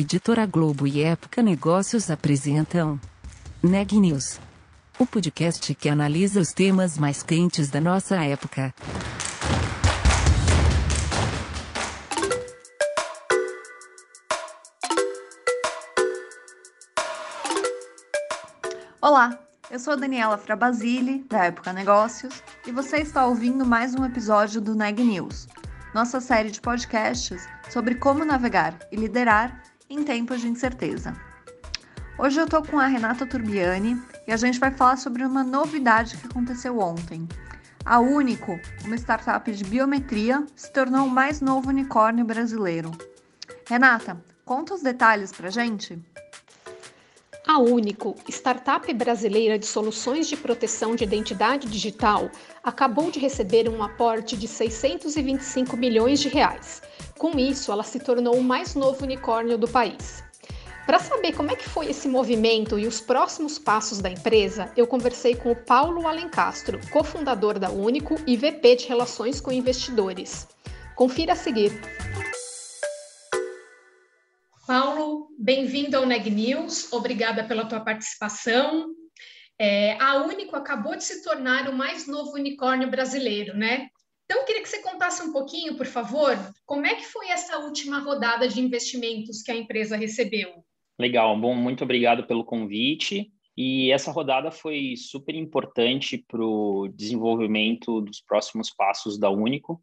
Editora Globo e Época Negócios apresentam Neg News, o podcast que analisa os temas mais quentes da nossa época. Olá, eu sou Daniela Frabasile, da Época Negócios, e você está ouvindo mais um episódio do Neg News, nossa série de podcasts sobre como navegar e liderar em tempos de incerteza. Hoje eu estou com a Renata Turbiani e a gente vai falar sobre uma novidade que aconteceu ontem. A Único, uma startup de biometria, se tornou o mais novo unicórnio brasileiro. Renata, conta os detalhes pra gente. A Único, startup brasileira de soluções de proteção de identidade digital, acabou de receber um aporte de 625 milhões de reais. Com isso, ela se tornou o mais novo unicórnio do país. Para saber como é que foi esse movimento e os próximos passos da empresa, eu conversei com o Paulo Alencastro, cofundador da Único e VP de Relações com Investidores. Confira a seguir. Bem-vindo ao Neg News, obrigada pela tua participação. É, a Único acabou de se tornar o mais novo unicórnio brasileiro, né? Então, eu queria que você contasse um pouquinho, por favor, como é que foi essa última rodada de investimentos que a empresa recebeu? Legal, bom, muito obrigado pelo convite. E essa rodada foi super importante para o desenvolvimento dos próximos passos da Único.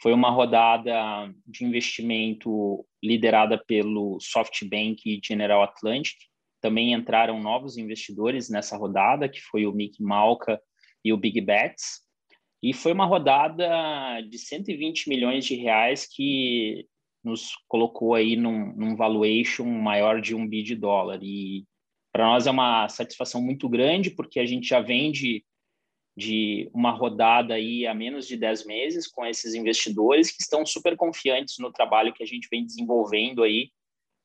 Foi uma rodada de investimento liderada pelo SoftBank e General Atlantic. Também entraram novos investidores nessa rodada, que foi o Mick Malka e o Big Bets. E foi uma rodada de 120 milhões de reais que nos colocou aí num, num valuation maior de um bi de dólar. E para nós é uma satisfação muito grande, porque a gente já vende de uma rodada aí há menos de 10 meses com esses investidores que estão super confiantes no trabalho que a gente vem desenvolvendo aí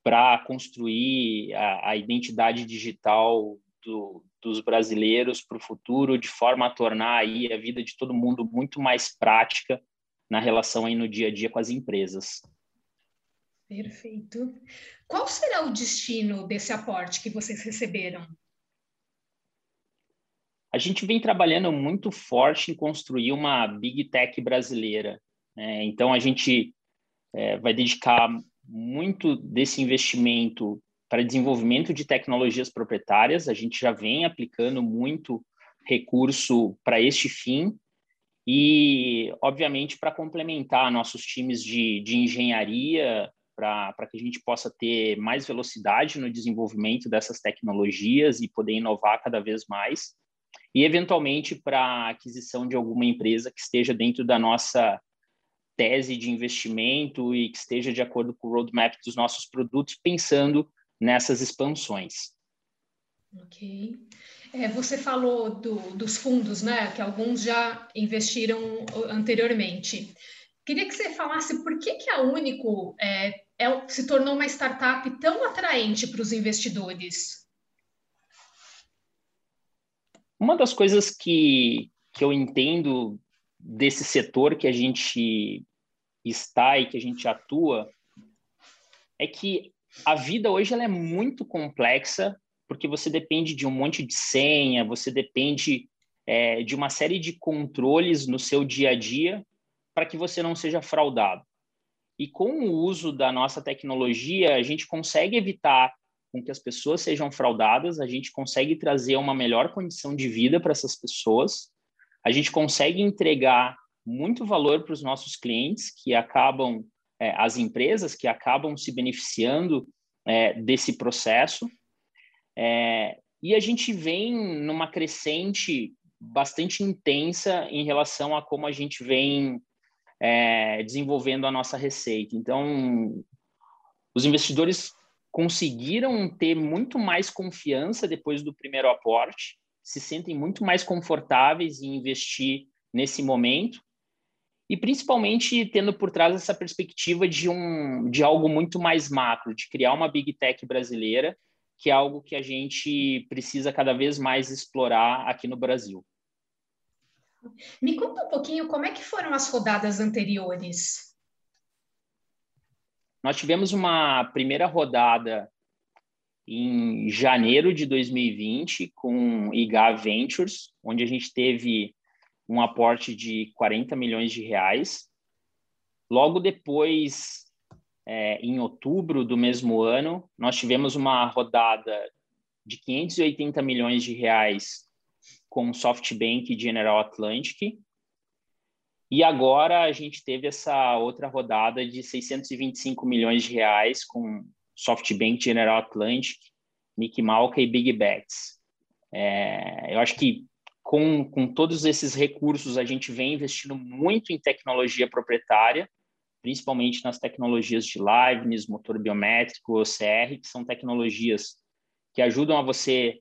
para construir a, a, identidade digital do, dos brasileiros para o futuro, de forma a tornar aí a vida de todo mundo muito mais prática na relação aí no dia a dia com as empresas. Perfeito. Qual será o destino desse aporte que vocês receberam? A gente vem trabalhando muito forte em construir uma big tech brasileira. Né? Então, a gente é, vai dedicar muito desse investimento para desenvolvimento de tecnologias proprietárias. A gente já vem aplicando muito recurso para este fim e, obviamente, para complementar nossos times de, de engenharia, para que a gente possa ter mais velocidade no desenvolvimento dessas tecnologias e poder inovar cada vez mais e, eventualmente, para aquisição de alguma empresa que esteja dentro da nossa tese de investimento e que esteja de acordo com o roadmap dos nossos produtos, pensando nessas expansões. Ok. É, você falou do, dos fundos, né? Que alguns já investiram anteriormente. Queria que você falasse por que, que a Único é, é, se tornou uma startup tão atraente para os investidores. Uma das coisas que, que eu entendo desse setor que a gente está e que a gente atua é que a vida hoje ela é muito complexa porque você depende de um monte de senha, você depende é, de uma série de controles no seu dia a dia para que você não seja fraudado. E com o uso da nossa tecnologia, a gente consegue evitar com que as pessoas sejam fraudadas, a gente consegue trazer uma melhor condição de vida para essas pessoas, a gente consegue entregar muito valor para os nossos clientes que acabam, é, as empresas que acabam se beneficiando é, desse processo, é, e a gente vem numa crescente bastante intensa em relação a como a gente vem é, desenvolvendo a nossa receita. Então, os investidores conseguiram ter muito mais confiança depois do primeiro aporte, se sentem muito mais confortáveis em investir nesse momento e principalmente tendo por trás essa perspectiva de um de algo muito mais macro, de criar uma big tech brasileira, que é algo que a gente precisa cada vez mais explorar aqui no Brasil. Me conta um pouquinho como é que foram as rodadas anteriores. Nós tivemos uma primeira rodada em janeiro de 2020 com IGA Ventures, onde a gente teve um aporte de 40 milhões de reais. Logo depois, é, em outubro do mesmo ano, nós tivemos uma rodada de 580 milhões de reais com SoftBank e General Atlantic. E agora a gente teve essa outra rodada de 625 milhões de reais com SoftBank, General Atlantic, Nick Malka e Big Bets. É, eu acho que com, com todos esses recursos a gente vem investindo muito em tecnologia proprietária, principalmente nas tecnologias de liveness, motor biométrico, OCR, que são tecnologias que ajudam a você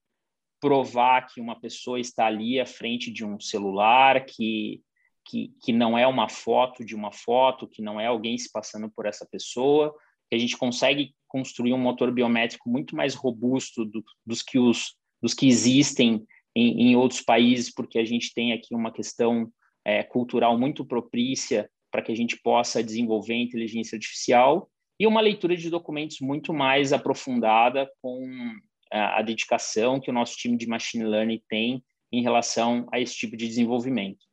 provar que uma pessoa está ali à frente de um celular, que, que, que não é uma foto de uma foto, que não é alguém se passando por essa pessoa, que a gente consegue construir um motor biométrico muito mais robusto do, dos, que os, dos que existem em, em, outros países, porque a gente tem aqui uma questão é, cultural muito propícia para que a gente possa desenvolver inteligência artificial e uma leitura de documentos muito mais aprofundada com a, a dedicação que o nosso time de machine learning tem em relação a esse tipo de desenvolvimento.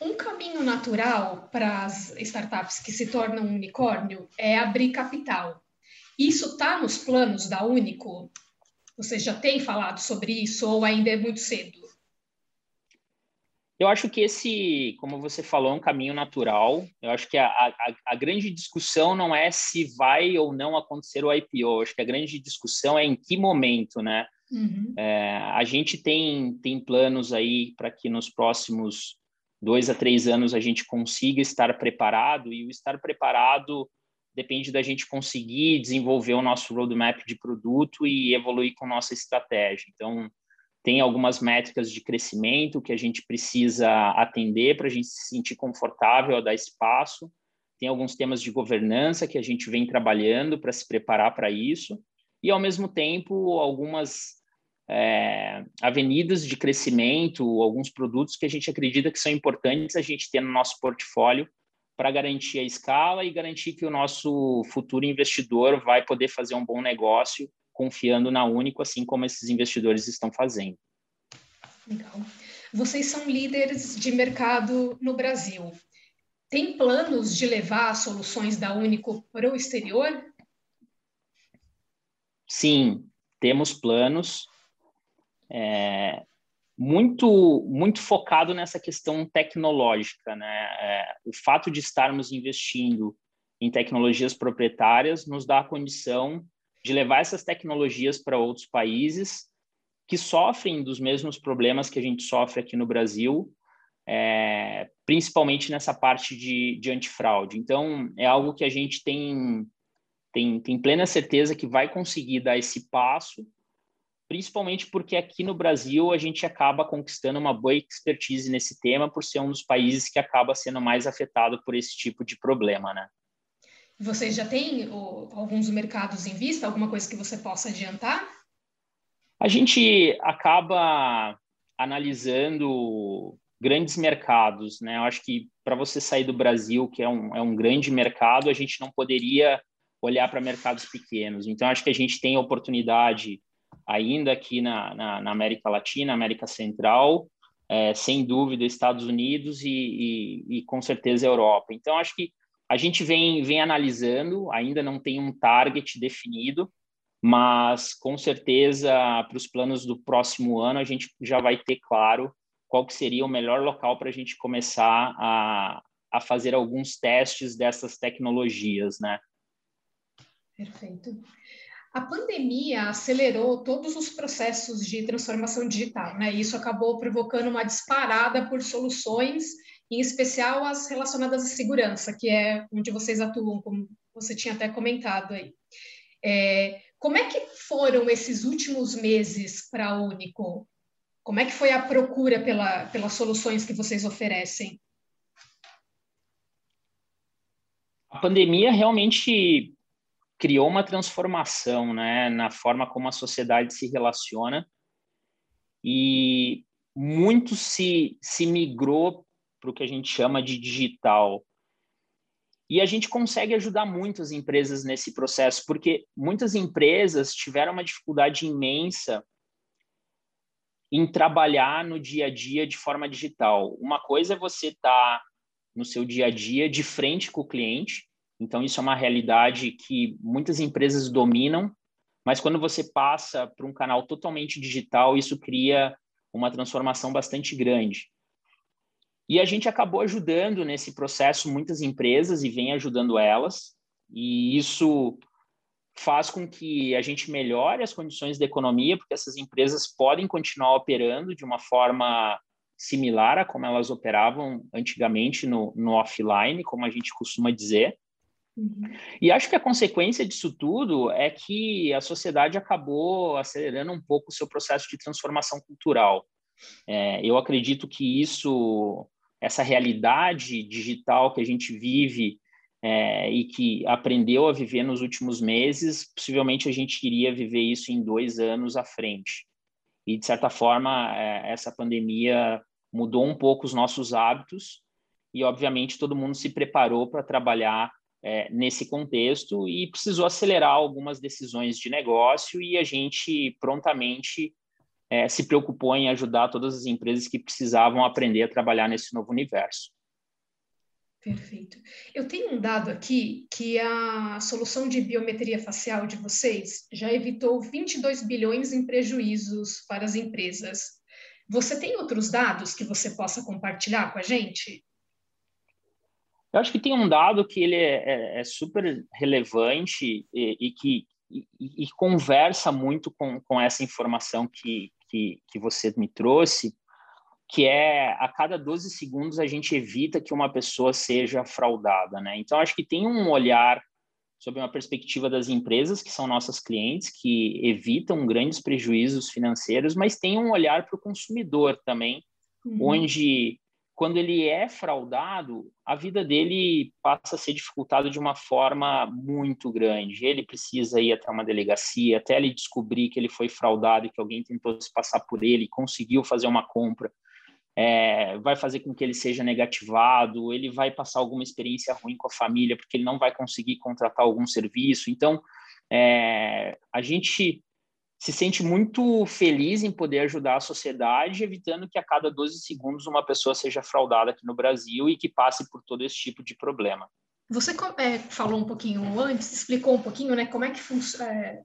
Um caminho natural para as startups que se tornam um unicórnio é abrir capital. Isso está nos planos da Único? Você já tem falado sobre isso ou ainda é muito cedo? Eu acho que esse, como você falou, é um caminho natural. Eu acho que a, a, a, grande discussão não é se vai ou não acontecer o IPO. Eu acho que a grande discussão é em que momento, né? Uhum. É, a gente tem, tem planos aí para que nos próximos dois a três anos a gente consiga estar preparado e o estar preparado depende da gente conseguir desenvolver o nosso roadmap de produto e evoluir com nossa estratégia. Então, tem algumas métricas de crescimento que a gente precisa atender para a gente se sentir confortável a dar espaço. Tem alguns temas de governança que a gente vem trabalhando para se preparar para isso. E, ao mesmo tempo, algumas é, avenidas de crescimento, alguns produtos que a gente acredita que são importantes a gente ter no nosso portfólio para garantir a escala e garantir que o nosso futuro investidor vai poder fazer um bom negócio confiando na Único, assim como esses investidores estão fazendo. Legal. Vocês são líderes de mercado no Brasil. Tem planos de levar soluções da Único para o exterior? Sim, temos planos. É, muito muito focado nessa questão tecnológica, né? É, o fato de estarmos investindo em tecnologias proprietárias nos dá a condição de levar essas tecnologias para outros países que sofrem dos mesmos problemas que a gente sofre aqui no Brasil, é, principalmente nessa parte de, de antifraude. Então, é algo que a gente tem, tem, tem plena certeza que vai conseguir dar esse passo principalmente porque aqui no Brasil a gente acaba conquistando uma boa expertise nesse tema por ser um dos países que acaba sendo mais afetado por esse tipo de problema, né? Vocês já têm o, alguns mercados em vista? Alguma coisa que você possa adiantar? A gente acaba analisando grandes mercados, né? Eu acho que para você sair do Brasil, que é um, é um grande mercado, a gente não poderia olhar para mercados pequenos. Então, acho que a gente tem a oportunidade ainda aqui na, na, na América Latina, América Central, é, sem dúvida Estados Unidos e, e, e, com certeza Europa. Então, acho que a gente vem, vem analisando, ainda não tem um target definido, mas com certeza para os planos do próximo ano a gente já vai ter claro qual que seria o melhor local para a gente começar a, a fazer alguns testes dessas tecnologias, né? Perfeito. A pandemia acelerou todos os processos de transformação digital, né? Isso acabou provocando uma disparada por soluções, em especial as relacionadas à segurança, que é onde vocês atuam, como você tinha até comentado aí. É, como é que foram esses últimos meses para a Único? Como é que foi a procura pela, pelas soluções que vocês oferecem? A pandemia realmente criou uma transformação né, na forma como a sociedade se relaciona e muito se, se migrou para o que a gente chama de digital. E a gente consegue ajudar muitas empresas nesse processo, porque muitas empresas tiveram uma dificuldade imensa em trabalhar no dia a dia de forma digital. Uma coisa é você estar tá no seu dia a dia de frente com o cliente, então isso é uma realidade que muitas empresas dominam, mas quando você passa para um canal totalmente digital, isso cria uma transformação bastante grande. E a gente acabou ajudando nesse processo muitas empresas e vem ajudando elas, e isso faz com que a gente melhore as condições da economia, porque essas empresas podem continuar operando de uma forma similar a como elas operavam antigamente no, no offline, como a gente costuma dizer. Uhum. E acho que a consequência disso tudo é que a sociedade acabou acelerando um pouco o seu processo de transformação cultural. É, eu acredito que isso essa realidade digital que a gente vive é, e que aprendeu a viver nos últimos meses, possivelmente a gente iria viver isso em dois anos à frente. E, de certa forma, é, essa pandemia mudou um pouco os nossos hábitos e, obviamente, todo mundo se preparou para trabalhar é, nesse contexto e precisou acelerar algumas decisões de negócio e a gente prontamente é, se preocupou em ajudar todas as empresas que precisavam aprender a trabalhar nesse novo universo. Perfeito. Eu tenho um dado aqui que a solução de biometria facial de vocês já evitou 22 bilhões em prejuízos para as empresas. Você tem outros dados que você possa compartilhar com a gente? Eu acho que tem um dado que ele é, é, é super relevante e, e que e, e, conversa muito com, com essa informação que, que, que você me trouxe, que é a cada 12 segundos a gente evita que uma pessoa seja fraudada, né? Então acho que tem um olhar sobre uma perspectiva das empresas que são nossas clientes que evitam grandes prejuízos financeiros, mas tem um olhar para o consumidor também, uhum. onde quando ele é fraudado, a vida dele passa a ser dificultada de uma forma muito grande. Ele precisa ir até uma delegacia, até ele descobrir que ele foi fraudado e que alguém tentou se passar por ele, conseguiu fazer uma compra. É, vai fazer com que ele seja negativado, ele vai passar alguma experiência ruim com a família, porque ele não vai conseguir contratar algum serviço. Então, é, a gente se sente muito feliz em poder ajudar a sociedade, evitando que a cada 12 segundos uma pessoa seja fraudada aqui no Brasil e que passe por todo esse tipo de problema. Você é, falou um pouquinho antes, explicou um pouquinho, né, como é que funciona. É,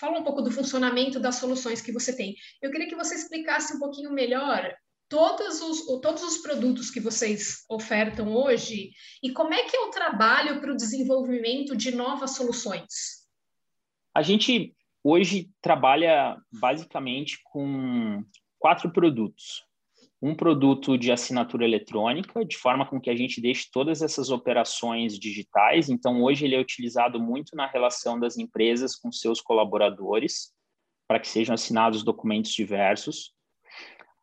fala um pouco do funcionamento das soluções que você tem. Eu queria que você explicasse um pouquinho melhor todos os, todos os produtos que vocês ofertam hoje e como é que é o trabalho para o desenvolvimento de novas soluções. A gente hoje trabalha basicamente com quatro produtos. Um produto de assinatura eletrônica, de forma com que a gente deixe todas essas operações digitais. Então, hoje ele é utilizado muito na relação das empresas com seus colaboradores, para que sejam assinados documentos diversos.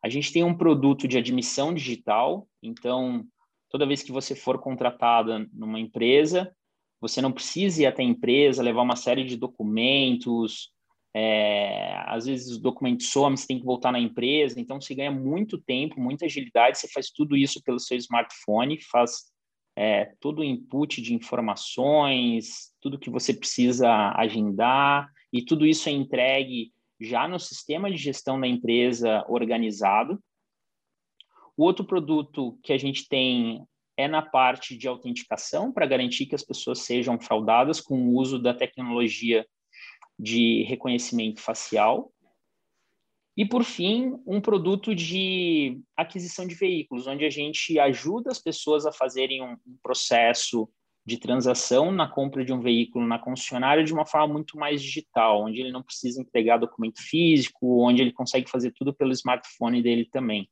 A gente tem um produto de admissão digital, então, toda vez que você for contratada numa empresa, você não precisa ir até a empresa, levar uma série de documentos, é, às vezes os documentos somem, você tem que voltar na empresa, então você ganha muito tempo, muita agilidade, você faz tudo isso pelo seu smartphone, faz é, todo o input de informações, tudo que você precisa agendar, e tudo isso é entregue já no sistema de gestão da empresa organizado. O outro produto que a gente tem é na parte de autenticação, para garantir que as pessoas sejam fraudadas com o uso da tecnologia de reconhecimento facial. E, por fim, um produto de aquisição de veículos, onde a gente ajuda as pessoas a fazerem um, processo de transação na compra de um veículo na concessionária de uma forma muito mais digital, onde ele não precisa entregar documento físico, onde ele consegue fazer tudo pelo smartphone dele também.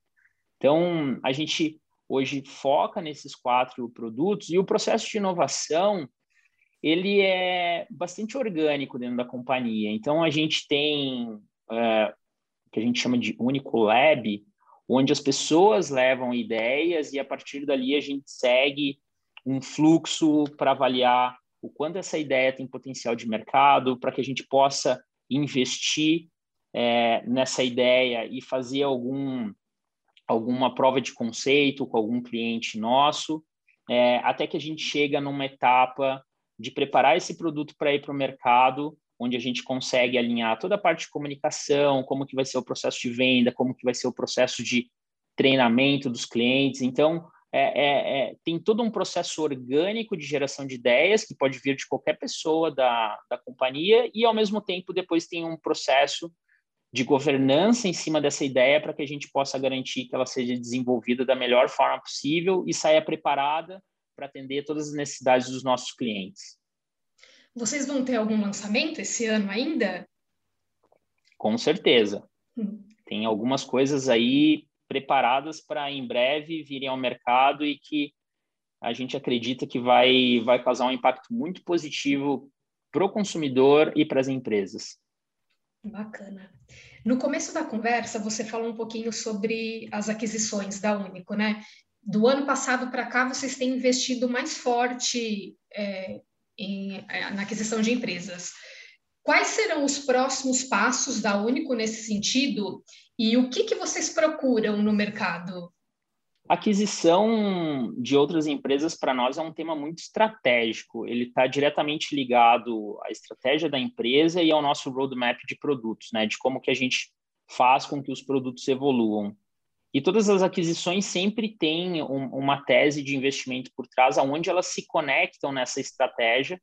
Então, a gente hoje foca nesses quatro produtos e o processo de inovação ele é bastante orgânico dentro da companhia. Então, a gente tem é, o que a gente chama de único lab, onde as pessoas levam ideias e a partir dali a gente segue um fluxo para avaliar o quanto essa ideia tem potencial de mercado, para que a gente possa investir é, nessa ideia e fazer algum, alguma prova de conceito com algum cliente nosso é, até que a gente chega numa etapa de preparar esse produto para ir para o mercado, onde a gente consegue alinhar toda a parte de comunicação, como que vai ser o processo de venda, como que vai ser o processo de treinamento dos clientes. Então, é, é, é, tem todo um processo orgânico de geração de ideias que pode vir de qualquer pessoa da, da companhia e, ao mesmo tempo, depois tem um processo de governança em cima dessa ideia para que a gente possa garantir que ela seja desenvolvida da melhor forma possível e saia preparada para atender todas as necessidades dos nossos clientes. Vocês vão ter algum lançamento esse ano ainda? Com certeza. Hum. Tem algumas coisas aí preparadas para em breve virem ao mercado e que a gente acredita que vai, vai causar um impacto muito positivo para o consumidor e para as empresas. Bacana. No começo da conversa, você falou um pouquinho sobre as aquisições da Único, né? Do ano passado para cá, vocês têm investido mais forte é, em, é, na aquisição de empresas. Quais serão os próximos passos da Único nesse sentido e o que, que vocês procuram no mercado? Aquisição de outras empresas para nós é um tema muito estratégico. Ele está diretamente ligado à estratégia da empresa e ao nosso roadmap de produtos, né? De como que a gente faz com que os produtos evoluam. E todas as aquisições sempre têm um, uma tese de investimento por trás, aonde elas se conectam nessa estratégia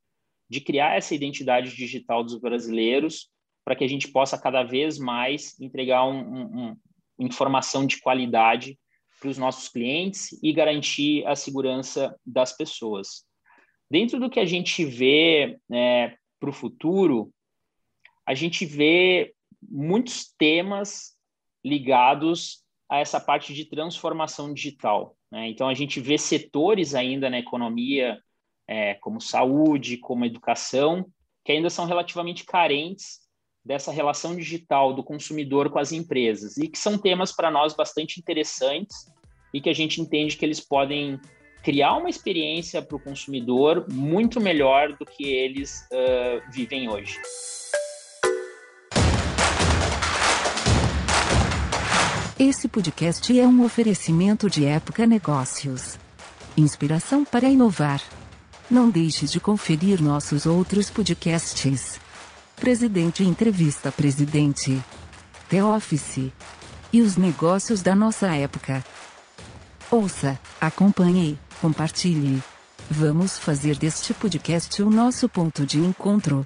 de criar essa identidade digital dos brasileiros para que a gente possa cada vez mais entregar um, um, informação de qualidade para os nossos clientes e garantir a segurança das pessoas. Dentro do que a gente vê é, para o futuro, a gente vê muitos temas ligados a essa parte de transformação digital. Né? Então, a gente vê setores ainda na economia, é, como saúde, como educação, que ainda são relativamente carentes dessa relação digital do consumidor com as empresas e que são temas para nós bastante interessantes e que a gente entende que eles podem criar uma experiência para o consumidor muito melhor do que eles uh, vivem hoje. Esse podcast é um oferecimento de Época Negócios. Inspiração para inovar. Não deixe de conferir nossos outros podcasts. Presidente Entrevista Presidente. The Office. E os negócios da nossa época. Ouça, acompanhe, compartilhe. Vamos fazer deste podcast o nosso ponto de encontro.